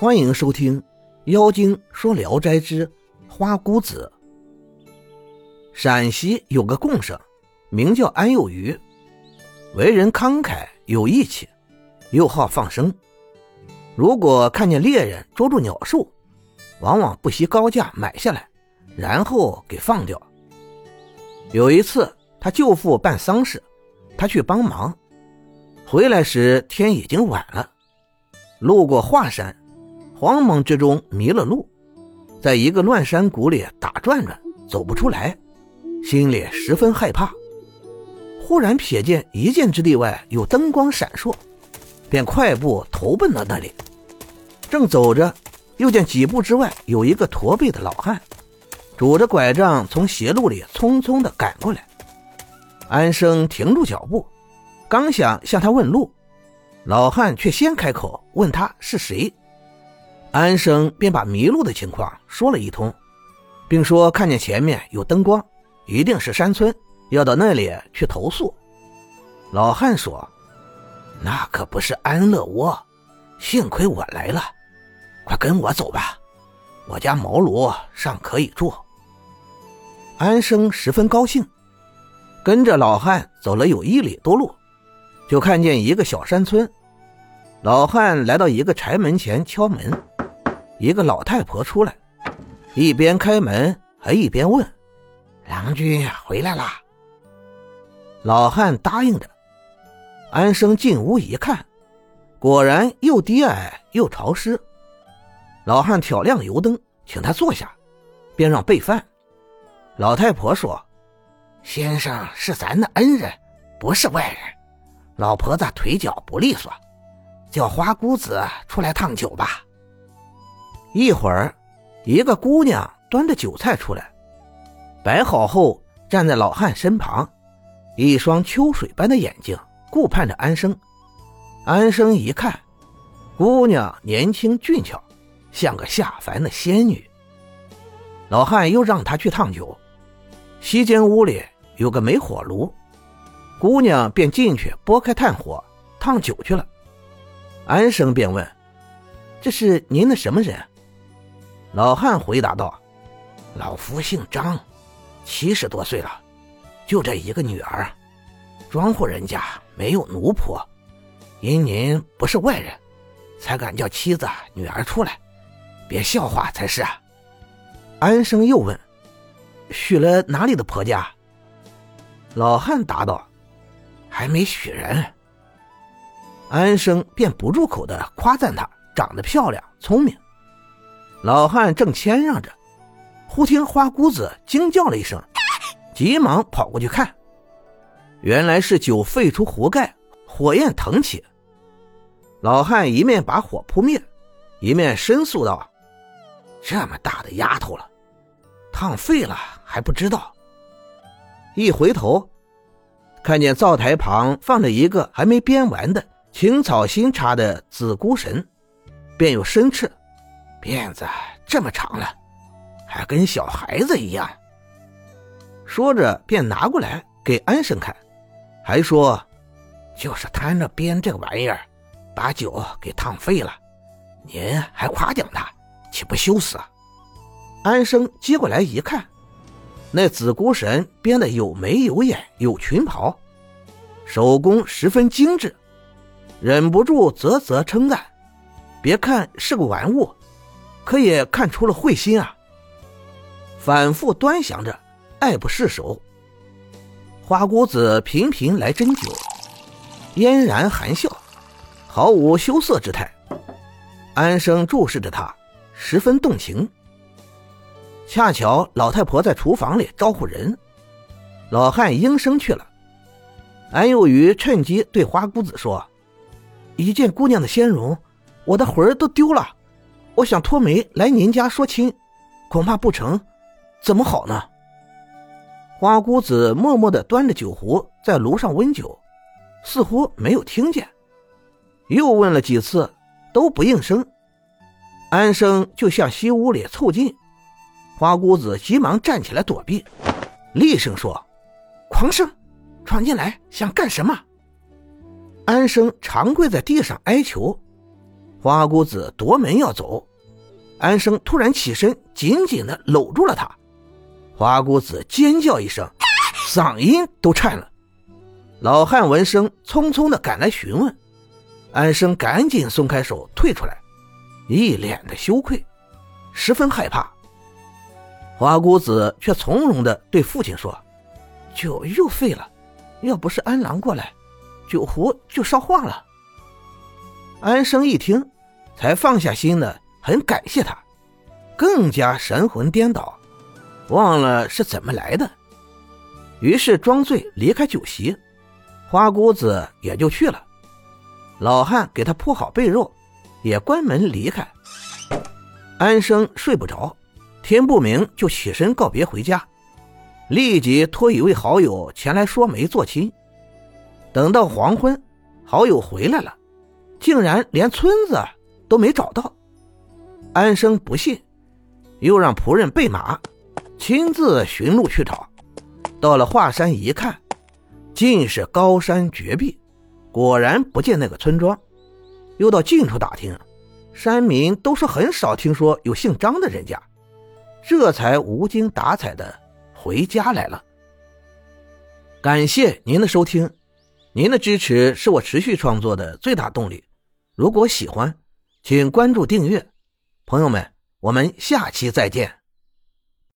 欢迎收听《妖精说聊斋之花姑子》。陕西有个贡生，名叫安有余，为人慷慨有义气，又好放生。如果看见猎人捉住鸟兽，往往不惜高价买下来，然后给放掉。有一次，他舅父办丧事，他去帮忙，回来时天已经晚了，路过华山。慌忙之中迷了路，在一个乱山谷里打转转，走不出来，心里十分害怕。忽然瞥见一箭之地外有灯光闪烁，便快步投奔了那里。正走着，又见几步之外有一个驼背的老汉，拄着拐杖从斜路里匆匆地赶过来。安生停住脚步，刚想向他问路，老汉却先开口问他是谁。安生便把迷路的情况说了一通，并说看见前面有灯光，一定是山村，要到那里去投宿。老汉说：“那可不是安乐窝，幸亏我来了，快跟我走吧，我家茅庐尚可以住。”安生十分高兴，跟着老汉走了有一里多路，就看见一个小山村。老汉来到一个柴门前敲门。一个老太婆出来，一边开门还一边问：“郎君回来啦？”老汉答应着。安生进屋一看，果然又低矮又潮湿。老汉挑亮油灯，请他坐下，便让备饭。老太婆说：“先生是咱的恩人，不是外人。老婆子腿脚不利索，叫花姑子出来烫酒吧。”一会儿，一个姑娘端着酒菜出来，摆好后站在老汉身旁，一双秋水般的眼睛顾盼着安生。安生一看，姑娘年轻俊俏，像个下凡的仙女。老汉又让她去烫酒，西间屋里有个煤火炉，姑娘便进去拨开炭火烫酒去了。安生便问：“这是您的什么人？”老汉回答道：“老夫姓张，七十多岁了，就这一个女儿。庄户人家没有奴仆，因您不是外人，才敢叫妻子、女儿出来，别笑话才是。”安生又问：“许了哪里的婆家？”老汉答道：“还没许人。”安生便不住口的夸赞她长得漂亮、聪明。老汉正谦让着，忽听花姑子惊叫了一声，急忙跑过去看，原来是酒沸出壶盖，火焰腾起。老汉一面把火扑灭，一面申诉道：“这么大的丫头了，烫废了还不知道。”一回头，看见灶台旁放着一个还没编完的青草新插的紫孤神，便又生斥。辫子这么长了，还跟小孩子一样。说着，便拿过来给安生看，还说：“就是贪着编这个玩意儿，把酒给烫废了。您还夸奖他，岂不羞死？”安生接过来一看，那紫孤神编的有眉有眼有裙袍，手工十分精致，忍不住啧啧称赞：“别看是个玩物。”可也看出了慧心啊！反复端详着，爱不释手。花姑子频频来斟酒，嫣然含笑，毫无羞涩之态。安生注视着她，十分动情。恰巧老太婆在厨房里招呼人，老汉应声去了。安有余趁机对花姑子说：“一见姑娘的仙容，我的魂儿都丢了。”我想托媒来您家说亲，恐怕不成，怎么好呢？花姑子默默的端着酒壶在炉上温酒，似乎没有听见，又问了几次都不应声。安生就向西屋里凑近，花姑子急忙站起来躲避，厉声说：“狂生，闯进来想干什么？”安生长跪在地上哀求。花姑子夺门要走，安生突然起身，紧紧的搂住了她。花姑子尖叫一声，嗓音都颤了。老汉闻声，匆匆的赶来询问，安生赶紧松开手，退出来，一脸的羞愧，十分害怕。花姑子却从容的对父亲说：“酒又废了，要不是安郎过来，酒壶就烧化了。”安生一听，才放下心的，很感谢他，更加神魂颠倒，忘了是怎么来的，于是装醉离开酒席，花姑子也就去了。老汉给他铺好被褥，也关门离开。安生睡不着，天不明就起身告别回家，立即托一位好友前来说媒做亲。等到黄昏，好友回来了。竟然连村子都没找到，安生不信，又让仆人备马，亲自寻路去找。到了华山一看，尽是高山绝壁，果然不见那个村庄。又到近处打听，山民都是很少听说有姓张的人家，这才无精打采的回家来了。感谢您的收听，您的支持是我持续创作的最大动力。如果喜欢，请关注订阅，朋友们，我们下期再见。